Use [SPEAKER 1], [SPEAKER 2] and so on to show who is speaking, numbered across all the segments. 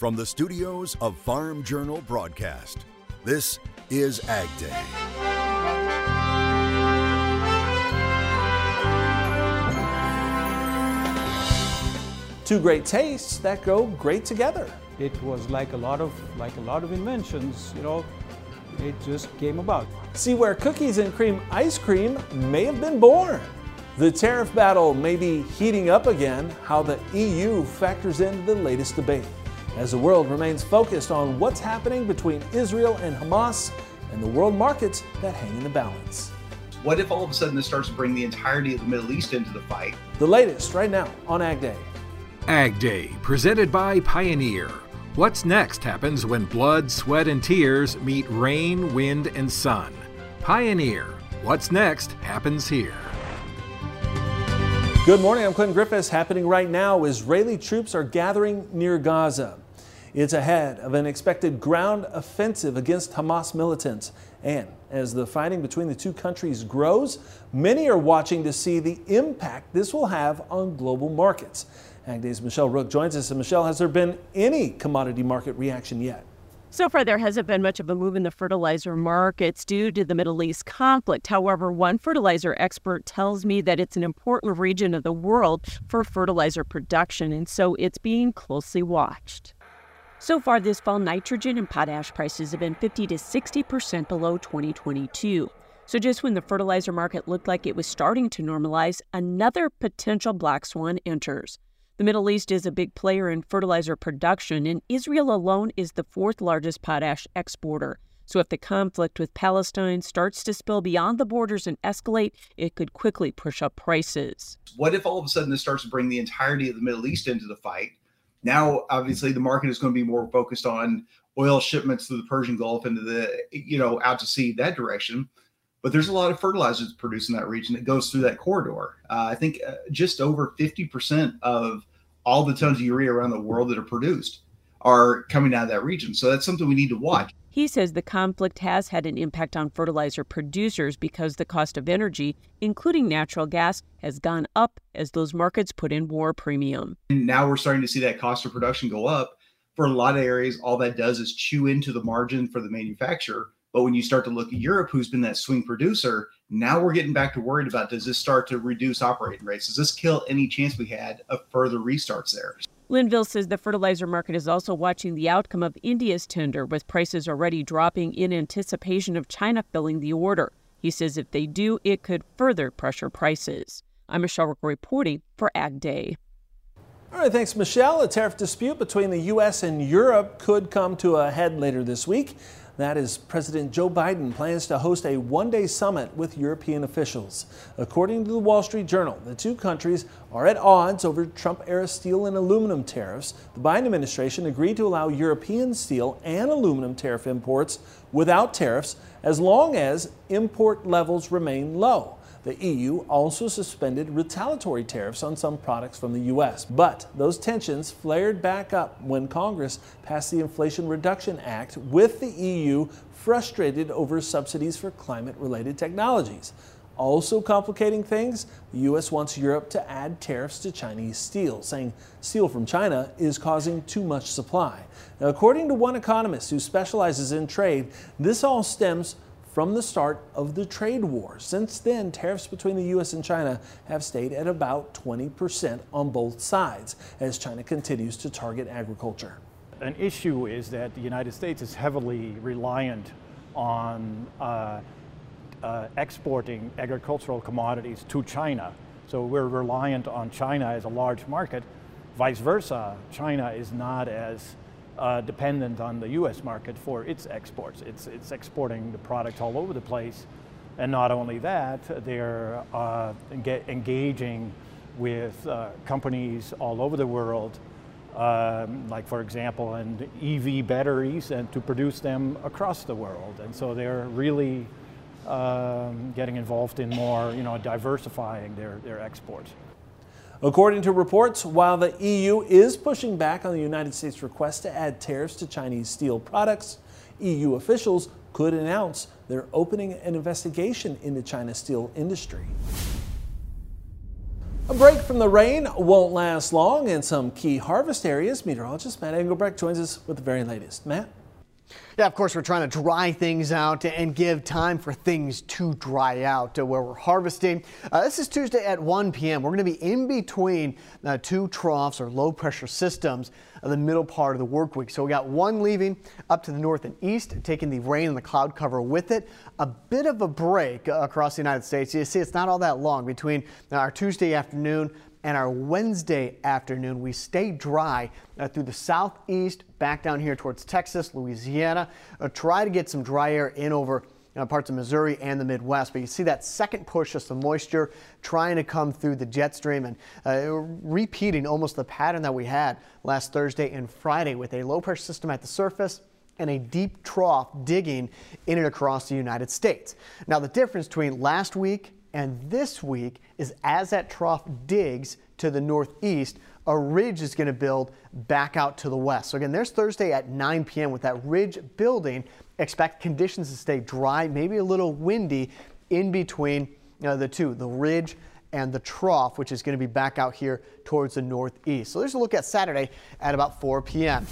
[SPEAKER 1] From the studios of Farm Journal Broadcast, this is Ag Day.
[SPEAKER 2] Two great tastes that go great together.
[SPEAKER 3] It was like a lot of like a lot of inventions, you know, it just came about.
[SPEAKER 2] See where cookies and cream ice cream may have been born. The tariff battle may be heating up again, how the EU factors into the latest debate. As the world remains focused on what's happening between Israel and Hamas and the world markets that hang in the balance.
[SPEAKER 4] What if all of a sudden this starts to bring the entirety of the Middle East into the fight?
[SPEAKER 2] The latest right now on Ag Day.
[SPEAKER 5] Ag Day, presented by Pioneer. What's next happens when blood, sweat, and tears meet rain, wind, and sun. Pioneer. What's next happens here.
[SPEAKER 2] Good morning, I'm Clinton Griffiths. Happening right now, Israeli troops are gathering near Gaza. It's ahead of an expected ground offensive against Hamas militants. And as the fighting between the two countries grows, many are watching to see the impact this will have on global markets. Agday's Michelle Rook joins us. And Michelle, has there been any commodity market reaction yet?
[SPEAKER 6] So far, there hasn't been much of a move in the fertilizer markets due to the Middle East conflict. However, one fertilizer expert tells me that it's an important region of the world for fertilizer production, and so it's being closely watched. So far this fall, nitrogen and potash prices have been 50 to 60% below 2022. So, just when the fertilizer market looked like it was starting to normalize, another potential black swan enters. The Middle East is a big player in fertilizer production, and Israel alone is the fourth largest potash exporter. So, if the conflict with Palestine starts to spill beyond the borders and escalate, it could quickly push up prices.
[SPEAKER 4] What if all of a sudden this starts to bring the entirety of the Middle East into the fight? Now, obviously, the market is going to be more focused on oil shipments to the Persian Gulf and to the, you know, out to sea that direction. But there's a lot of fertilizers produced in that region that goes through that corridor. Uh, I think uh, just over 50% of all the tons of urea around the world that are produced are coming out of that region. So that's something we need to watch.
[SPEAKER 6] He says the conflict has had an impact on fertilizer producers because the cost of energy, including natural gas, has gone up as those markets put in war premium.
[SPEAKER 4] And now we're starting to see that cost of production go up. For a lot of areas, all that does is chew into the margin for the manufacturer. But when you start to look at Europe, who's been that swing producer, now we're getting back to worried about does this start to reduce operating rates? Does this kill any chance we had of further restarts there?
[SPEAKER 6] Linville says the fertilizer market is also watching the outcome of India's tender, with prices already dropping in anticipation of China filling the order. He says if they do, it could further pressure prices. I'm Michelle Rook reporting for Ag Day.
[SPEAKER 2] All right, thanks, Michelle. A tariff dispute between the U.S. and Europe could come to a head later this week. That is, President Joe Biden plans to host a one day summit with European officials. According to the Wall Street Journal, the two countries are at odds over Trump era steel and aluminum tariffs. The Biden administration agreed to allow European steel and aluminum tariff imports without tariffs as long as import levels remain low. The EU also suspended retaliatory tariffs on some products from the U.S. But those tensions flared back up when Congress passed the Inflation Reduction Act with the EU frustrated over subsidies for climate related technologies. Also complicating things, the U.S. wants Europe to add tariffs to Chinese steel, saying steel from China is causing too much supply. Now, according to one economist who specializes in trade, this all stems from the start of the trade war. Since then, tariffs between the U.S. and China have stayed at about 20% on both sides as China continues to target agriculture.
[SPEAKER 3] An issue is that the United States is heavily reliant on uh, uh, exporting agricultural commodities to China. So we're reliant on China as a large market. Vice versa, China is not as uh, dependent on the U.S. market for its exports. It's, it's exporting the products all over the place. And not only that, they're uh, engaging with uh, companies all over the world, um, like for example, in EV batteries, and to produce them across the world. And so they're really um, getting involved in more, you know, diversifying their, their exports.
[SPEAKER 2] According to reports, while the EU is pushing back on the United States' request to add tariffs to Chinese steel products, EU officials could announce they're opening an investigation into China's steel industry. A break from the rain won't last long in some key harvest areas. Meteorologist Matt Engelbrecht joins us with the very latest. Matt?
[SPEAKER 7] Yeah, of course, we're trying to dry things out and give time for things to dry out uh, where we're harvesting. Uh, this is Tuesday at 1 p.m. We're going to be in between uh, two troughs or low pressure systems the middle part of the work week. So we got one leaving up to the north and east, taking the rain and the cloud cover with it. A bit of a break uh, across the United States. You see, it's not all that long between our Tuesday afternoon and our Wednesday afternoon. We stay dry uh, through the southeast, back down here towards Texas, Louisiana. Uh, try to get some dry air in over uh, parts of Missouri and the Midwest. But you see that second push of some moisture trying to come through the jet stream and uh, repeating almost the pattern that we had last Thursday and Friday with a low pressure system at the surface and a deep trough digging in and across the United States. Now, the difference between last week and this week is as that trough digs to the northeast, a ridge is going to build back out to the west. So again, there's Thursday at 9 p.m. with that ridge building. Expect conditions to stay dry, maybe a little windy in between uh, the two, the ridge and the trough, which is going to be back out here towards the northeast. So there's a look at Saturday at about 4 p.m.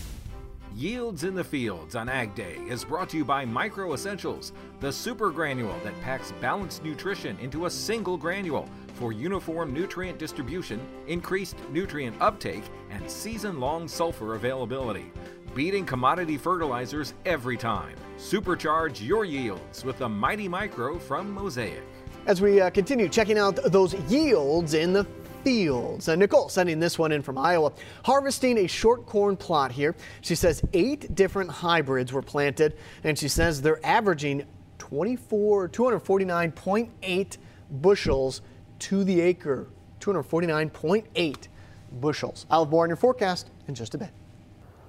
[SPEAKER 5] Yields in the Fields on Ag Day is brought to you by MicroEssentials, the super granule that packs balanced nutrition into a single granule for uniform nutrient distribution, increased nutrient uptake, and season long sulfur availability. Beating commodity fertilizers every time. Supercharge your yields with the Mighty Micro from Mosaic.
[SPEAKER 7] As we uh, continue checking out those yields in the fields. Uh, Nicole sending this one in from Iowa. Harvesting a short corn plot here. She says eight different hybrids were planted, and she says they're averaging 24, 249.8 bushels to the acre. 249.8 bushels. I'll have more on your forecast in just a bit.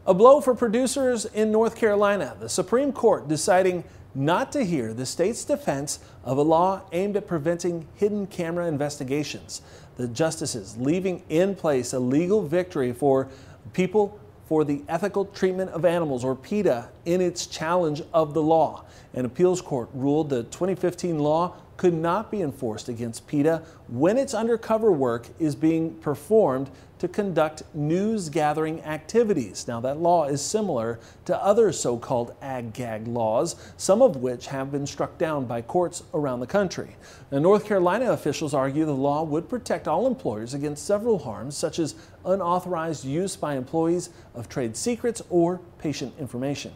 [SPEAKER 2] A blow for producers in North Carolina. The Supreme Court deciding not to hear the state's defense of a law aimed at preventing hidden camera investigations the justices leaving in place a legal victory for people for the ethical treatment of animals, or PETA, in its challenge of the law. An appeals court ruled the 2015 law could not be enforced against PETA when its undercover work is being performed to conduct news gathering activities. Now, that law is similar to other so called ag gag laws, some of which have been struck down by courts around the country. Now, North Carolina officials argue the law would protect all employers against several harms, such as unauthorized use by employees of trade secrets or patient information.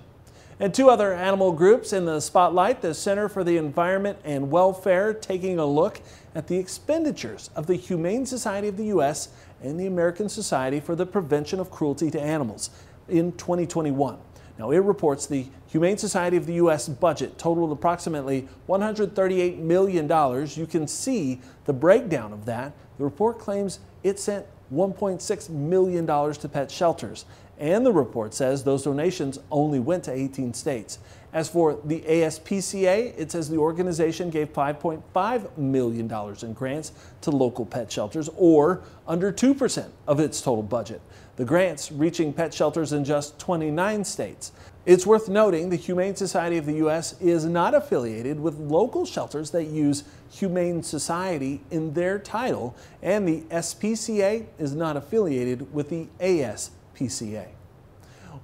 [SPEAKER 2] And two other animal groups in the spotlight the Center for the Environment and Welfare taking a look at the expenditures of the Humane Society of the U.S. and the American Society for the Prevention of Cruelty to Animals in 2021. Now, it reports the Humane Society of the U.S. budget totaled approximately $138 million. You can see the breakdown of that. The report claims it sent $1.6 million to pet shelters and the report says those donations only went to 18 states. As for the ASPCA, it says the organization gave $5.5 million in grants to local pet shelters, or under 2% of its total budget. The grants reaching pet shelters in just 29 states. It's worth noting the Humane Society of the U.S. is not affiliated with local shelters that use Humane Society in their title, and the SPCA is not affiliated with the ASPCA. PCA.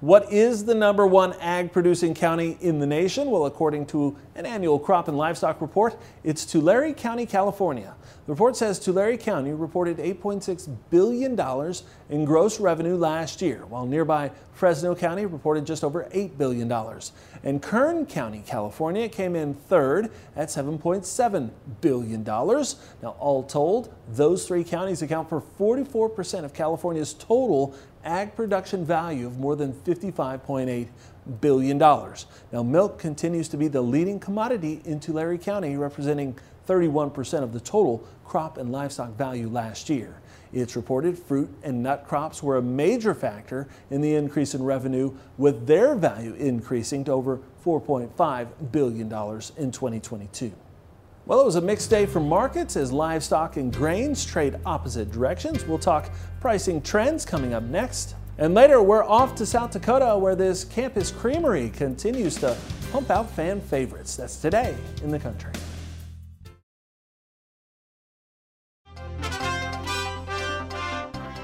[SPEAKER 2] What is the number one ag producing county in the nation? Well, according to an annual crop and livestock report, it's Tulare County, California. The report says Tulare County reported $8.6 billion in gross revenue last year, while nearby Fresno County reported just over $8 billion. And Kern County, California came in third at $7.7 billion. Now, all told, those three counties account for 44% of California's total ag production value of more than $55.8 billion. Now, milk continues to be the leading commodity in Tulare County, representing 31% of the total crop and livestock value last year. It's reported fruit and nut crops were a major factor in the increase in revenue, with their value increasing to over $4.5 billion in 2022. Well, it was a mixed day for markets as livestock and grains trade opposite directions. We'll talk pricing trends coming up next. And later, we're off to South Dakota where this campus creamery continues to pump out fan favorites. That's today in the country.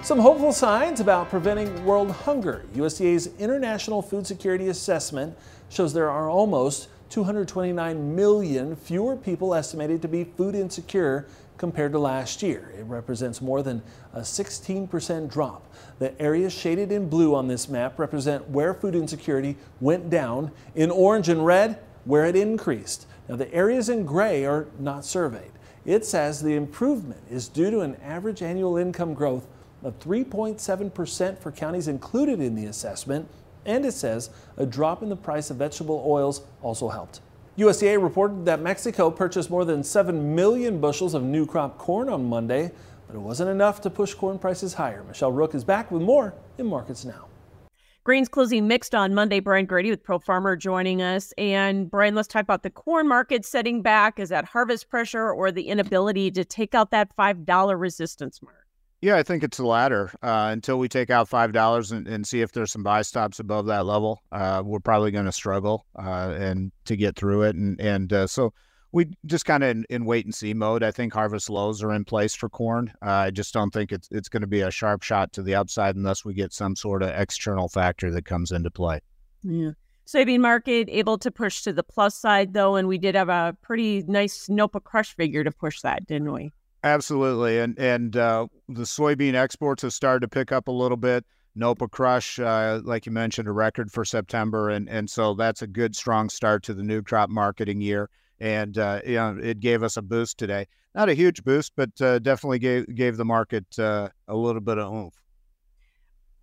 [SPEAKER 2] Some hopeful signs about preventing world hunger. USDA's International Food Security Assessment shows there are almost 229 million fewer people estimated to be food insecure compared to last year. It represents more than a 16% drop. The areas shaded in blue on this map represent where food insecurity went down, in orange and red, where it increased. Now, the areas in gray are not surveyed. It says the improvement is due to an average annual income growth of 3.7% for counties included in the assessment, and it says a drop in the price of vegetable oils also helped. USDA reported that Mexico purchased more than 7 million bushels of new crop corn on Monday, but it wasn't enough to push corn prices higher. Michelle Rook is back with more in Markets Now.
[SPEAKER 6] Grains closing mixed on Monday. Brian Grete with Pro Farmer joining us. And Brian, let's talk about the corn market setting back. Is that harvest pressure or the inability to take out that $5 resistance mark?
[SPEAKER 8] Yeah, I think it's the latter. Uh, until we take out five dollars and, and, see if there's some buy stops above that level, uh, we're probably going to struggle uh, and to get through it. And and uh, so we just kind of in, in, wait and see mode. I think harvest lows are in place for corn. Uh, I just don't think it's it's going to be a sharp shot to the upside unless we get some sort of external factor that comes into play.
[SPEAKER 6] Yeah. Soybean market able to push to the plus side though, and we did have a pretty nice NOPA crush figure to push that, didn't we?
[SPEAKER 8] Absolutely, and and uh, the soybean exports have started to pick up a little bit. NOPA crush, uh, like you mentioned, a record for September, and and so that's a good strong start to the new crop marketing year. And uh, you know, it gave us a boost today. Not a huge boost, but uh, definitely gave gave the market uh, a little bit of oomph.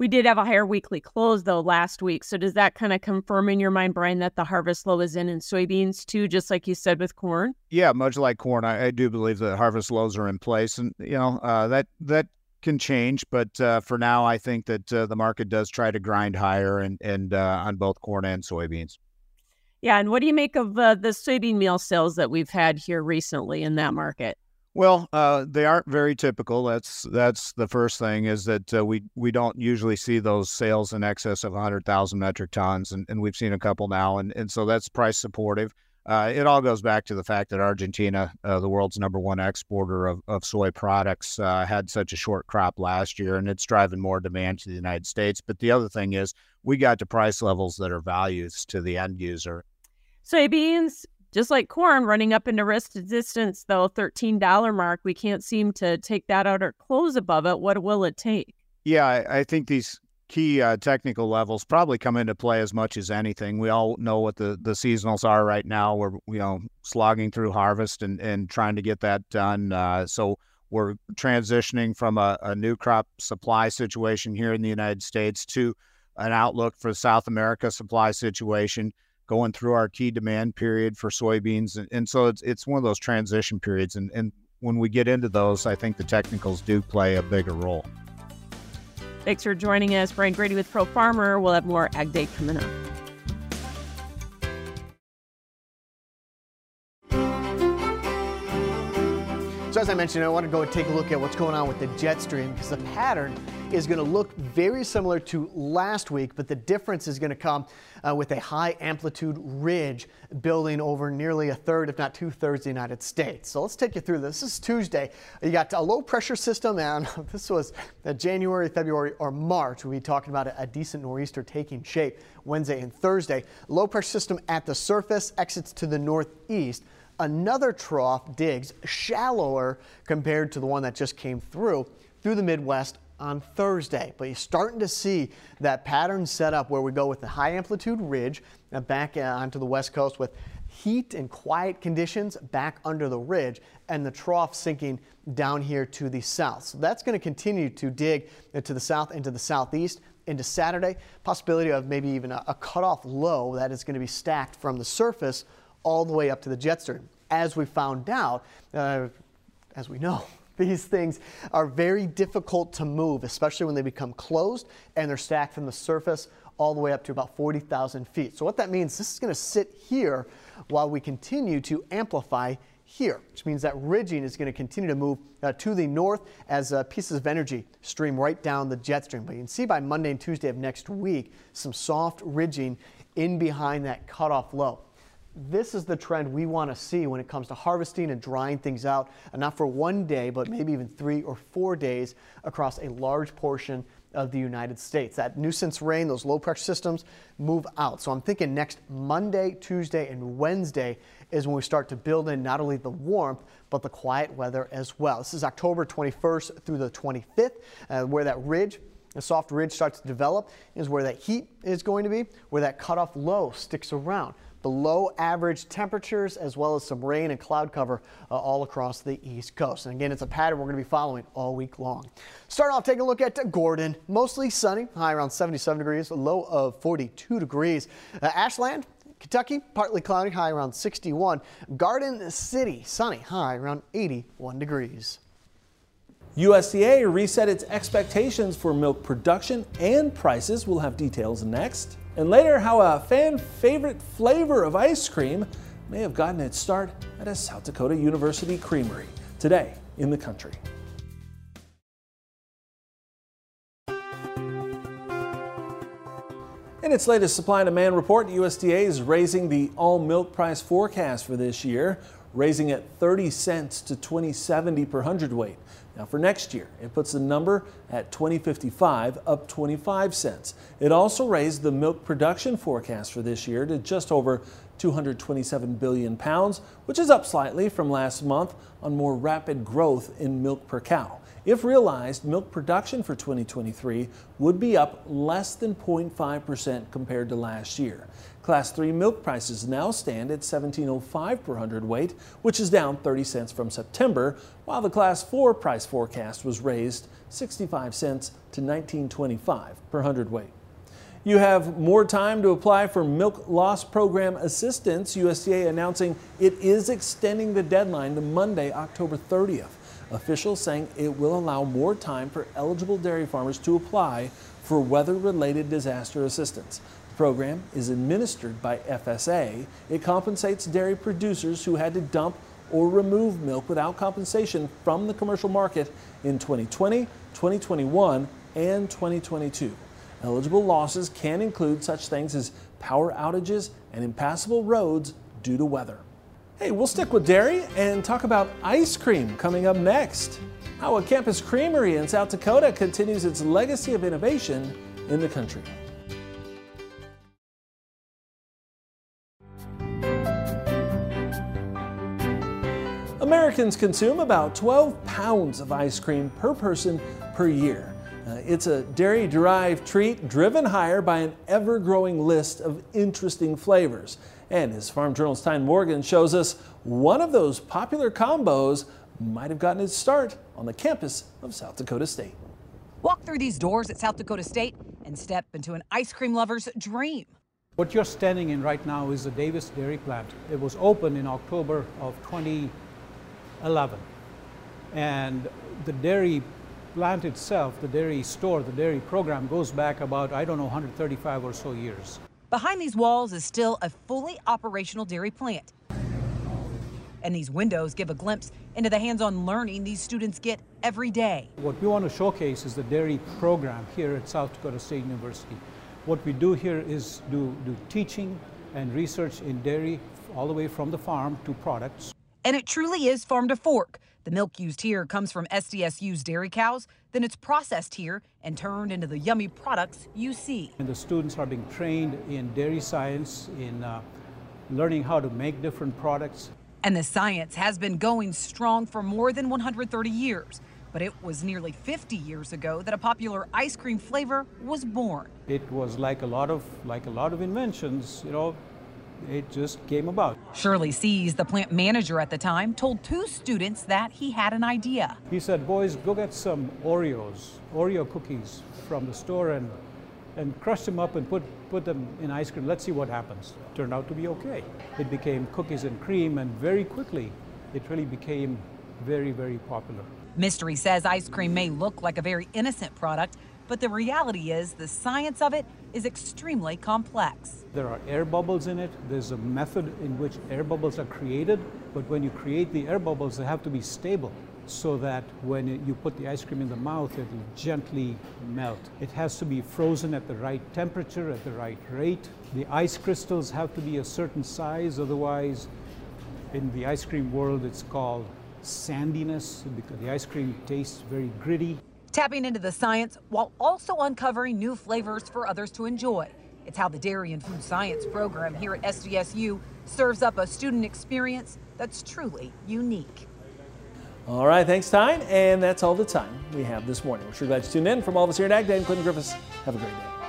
[SPEAKER 6] We did have a higher weekly close though last week. So does that kind of confirm in your mind, Brian, that the harvest low is in in soybeans too, just like you said with corn?
[SPEAKER 8] Yeah, much like corn, I, I do believe that harvest lows are in place, and you know uh, that that can change. But uh, for now, I think that uh, the market does try to grind higher and and uh, on both corn and soybeans.
[SPEAKER 6] Yeah, and what do you make of uh, the soybean meal sales that we've had here recently in that market?
[SPEAKER 8] Well, uh, they aren't very typical. That's that's the first thing is that uh, we we don't usually see those sales in excess of 100,000 metric tons, and, and we've seen a couple now, and, and so that's price supportive. Uh, it all goes back to the fact that Argentina, uh, the world's number one exporter of, of soy products, uh, had such a short crop last year, and it's driving more demand to the United States. But the other thing is, we got to price levels that are values to the end user.
[SPEAKER 6] Soybeans just like corn running up into resistance, though, $13 mark, we can't seem to take that out or close above it. What will it take?
[SPEAKER 8] Yeah, I, I think these key uh, technical levels probably come into play as much as anything. We all know what the, the seasonals are right now. We're you know slogging through harvest and, and trying to get that done. Uh, so we're transitioning from a, a new crop supply situation here in the United States to an outlook for South America supply situation going through our key demand period for soybeans. And, and so it's, it's one of those transition periods. And, and when we get into those, I think the technicals do play a bigger role.
[SPEAKER 6] Thanks for joining us. Brian Grete with Pro Farmer. We'll have more Ag Day coming up.
[SPEAKER 7] So as I mentioned, I want to go and take a look at what's going on with the jet stream because the pattern is going to look very similar to last week, but the difference is going to come uh, with a high amplitude ridge building over nearly a third, if not two thirds, of the United States. So let's take you through this. This is Tuesday. You got a low pressure system, and this was January, February, or March. We'll be talking about a decent nor'easter taking shape Wednesday and Thursday. Low pressure system at the surface exits to the northeast another trough digs shallower compared to the one that just came through through the Midwest on Thursday. But you're starting to see that pattern set up where we go with the high amplitude ridge back uh, onto the west coast with heat and quiet conditions back under the ridge and the trough sinking down here to the south. So that's going to continue to dig to the south into the southeast into Saturday. Possibility of maybe even a, a cutoff low that is going to be stacked from the surface all the way up to the jet stream. As we found out, uh, as we know, these things are very difficult to move, especially when they become closed and they're stacked from the surface all the way up to about 40,000 feet. So what that means, this is going to sit here while we continue to amplify here, which means that ridging is going to continue to move uh, to the north as uh, pieces of energy stream right down the jet stream. But you can see by Monday and Tuesday of next week, some soft ridging in behind that cutoff low. This is the trend we want to see when it comes to harvesting and drying things out, and not for one day, but maybe even three or four days across a large portion of the United States. That nuisance rain, those low pressure systems move out. So I'm thinking next Monday, Tuesday, and Wednesday is when we start to build in not only the warmth, but the quiet weather as well. This is October 21st through the 25th, uh, where that ridge a soft ridge starts to develop is where that heat is going to be, where that cutoff low sticks around below average temperatures as well as some rain and cloud cover uh, all across the east coast. And again, it's a pattern we're going to be following all week long. Start off take a look at Gordon. Mostly sunny, high around 77 degrees, low of 42 degrees. Uh, Ashland, Kentucky, partly cloudy, high around 61. Garden City, sunny, high around 81 degrees.
[SPEAKER 2] USDA reset its expectations for milk production and prices. We'll have details next. And later, how a fan favorite flavor of ice cream may have gotten its start at a South Dakota University creamery. Today in the country. In its latest supply and demand report, USDA is raising the all milk price forecast for this year, raising it 30 cents to 2070 per hundredweight. Now for next year, it puts the number at 2055, up 25 cents. It also raised the milk production forecast for this year to just over 227 billion pounds, which is up slightly from last month on more rapid growth in milk per cow. If realized, milk production for 2023 would be up less than 0.5% compared to last year. Class 3 milk prices now stand at 17.05 per hundredweight, which is down 30 cents from September, while the Class 4 price forecast was raised 65 cents to 19.25 per hundredweight. You have more time to apply for milk loss program assistance. USDA announcing it is extending the deadline to Monday, October 30th. Officials saying it will allow more time for eligible dairy farmers to apply for weather related disaster assistance. Program is administered by FSA. It compensates dairy producers who had to dump or remove milk without compensation from the commercial market in 2020, 2021, and 2022. Eligible losses can include such things as power outages and impassable roads due to weather. Hey, we'll stick with dairy and talk about ice cream coming up next. How a campus creamery in South Dakota continues its legacy of innovation in the country. Americans consume about 12 pounds of ice cream per person per year. Uh, it's a dairy derived treat driven higher by an ever growing list of interesting flavors. And as Farm Journal's Tyne Morgan shows us, one of those popular combos might have gotten its start on the campus of South Dakota State.
[SPEAKER 9] Walk through these doors at South Dakota State and step into an ice cream lover's dream.
[SPEAKER 10] What you're standing in right now is the Davis Dairy Plant. It was opened in October of 2011. And the dairy plant itself, the dairy store, the dairy program goes back about, I don't know, 135 or so years.
[SPEAKER 9] Behind these walls is still a fully operational dairy plant. And these windows give a glimpse into the hands-on learning these students get every day.
[SPEAKER 10] What we want to showcase is the dairy program here at South Dakota State University. What we do here is do, do teaching and research in dairy all the way from the farm to products.
[SPEAKER 9] And it truly is farm to fork. The milk used here comes from SDSU's dairy cows, then it's processed here and turned into the yummy products you see.
[SPEAKER 10] And the students are being trained in dairy science, in uh, learning how to make different products.
[SPEAKER 9] And the science has been going strong for more than 130 years. But it was nearly 50 years ago that a popular ice cream flavor was born.
[SPEAKER 10] It was like a lot of like a lot of inventions, you know, it just came about.
[SPEAKER 9] Shirley Seas, the plant manager at the time, told two students that he had an idea.
[SPEAKER 10] He said, boys, go get some Oreos, Oreo cookies from the store and, and crush them up and put, put them in ice cream. Let's see what happens. Turned out to be okay. It became cookies and cream and very quickly it really became very, very popular.
[SPEAKER 9] Mistry says ice cream may look like a very innocent product, but the reality is the science of it is extremely complex.
[SPEAKER 10] There are air bubbles in it. There's a method in which air bubbles are created, but when you create the air bubbles, they have to be stable. so that when you put the ice cream in the mouth, it will gently melt. It has to be frozen at the right temperature, at the right rate. The ice crystals have to be a certain size, otherwise, in the ice cream world, it's called sandiness because the ice cream tastes very gritty.
[SPEAKER 9] Tapping into the science while also uncovering new flavors for others to enjoy. It's how the Dairy and Food Science program here at SDSU serves up a student experience that's truly unique.
[SPEAKER 2] All right, thanks, Tyne. And that's all the time we have this morning. We're sure glad you tuned in. From all of us here at Ag Day, Clinton Griffiths, have a great day.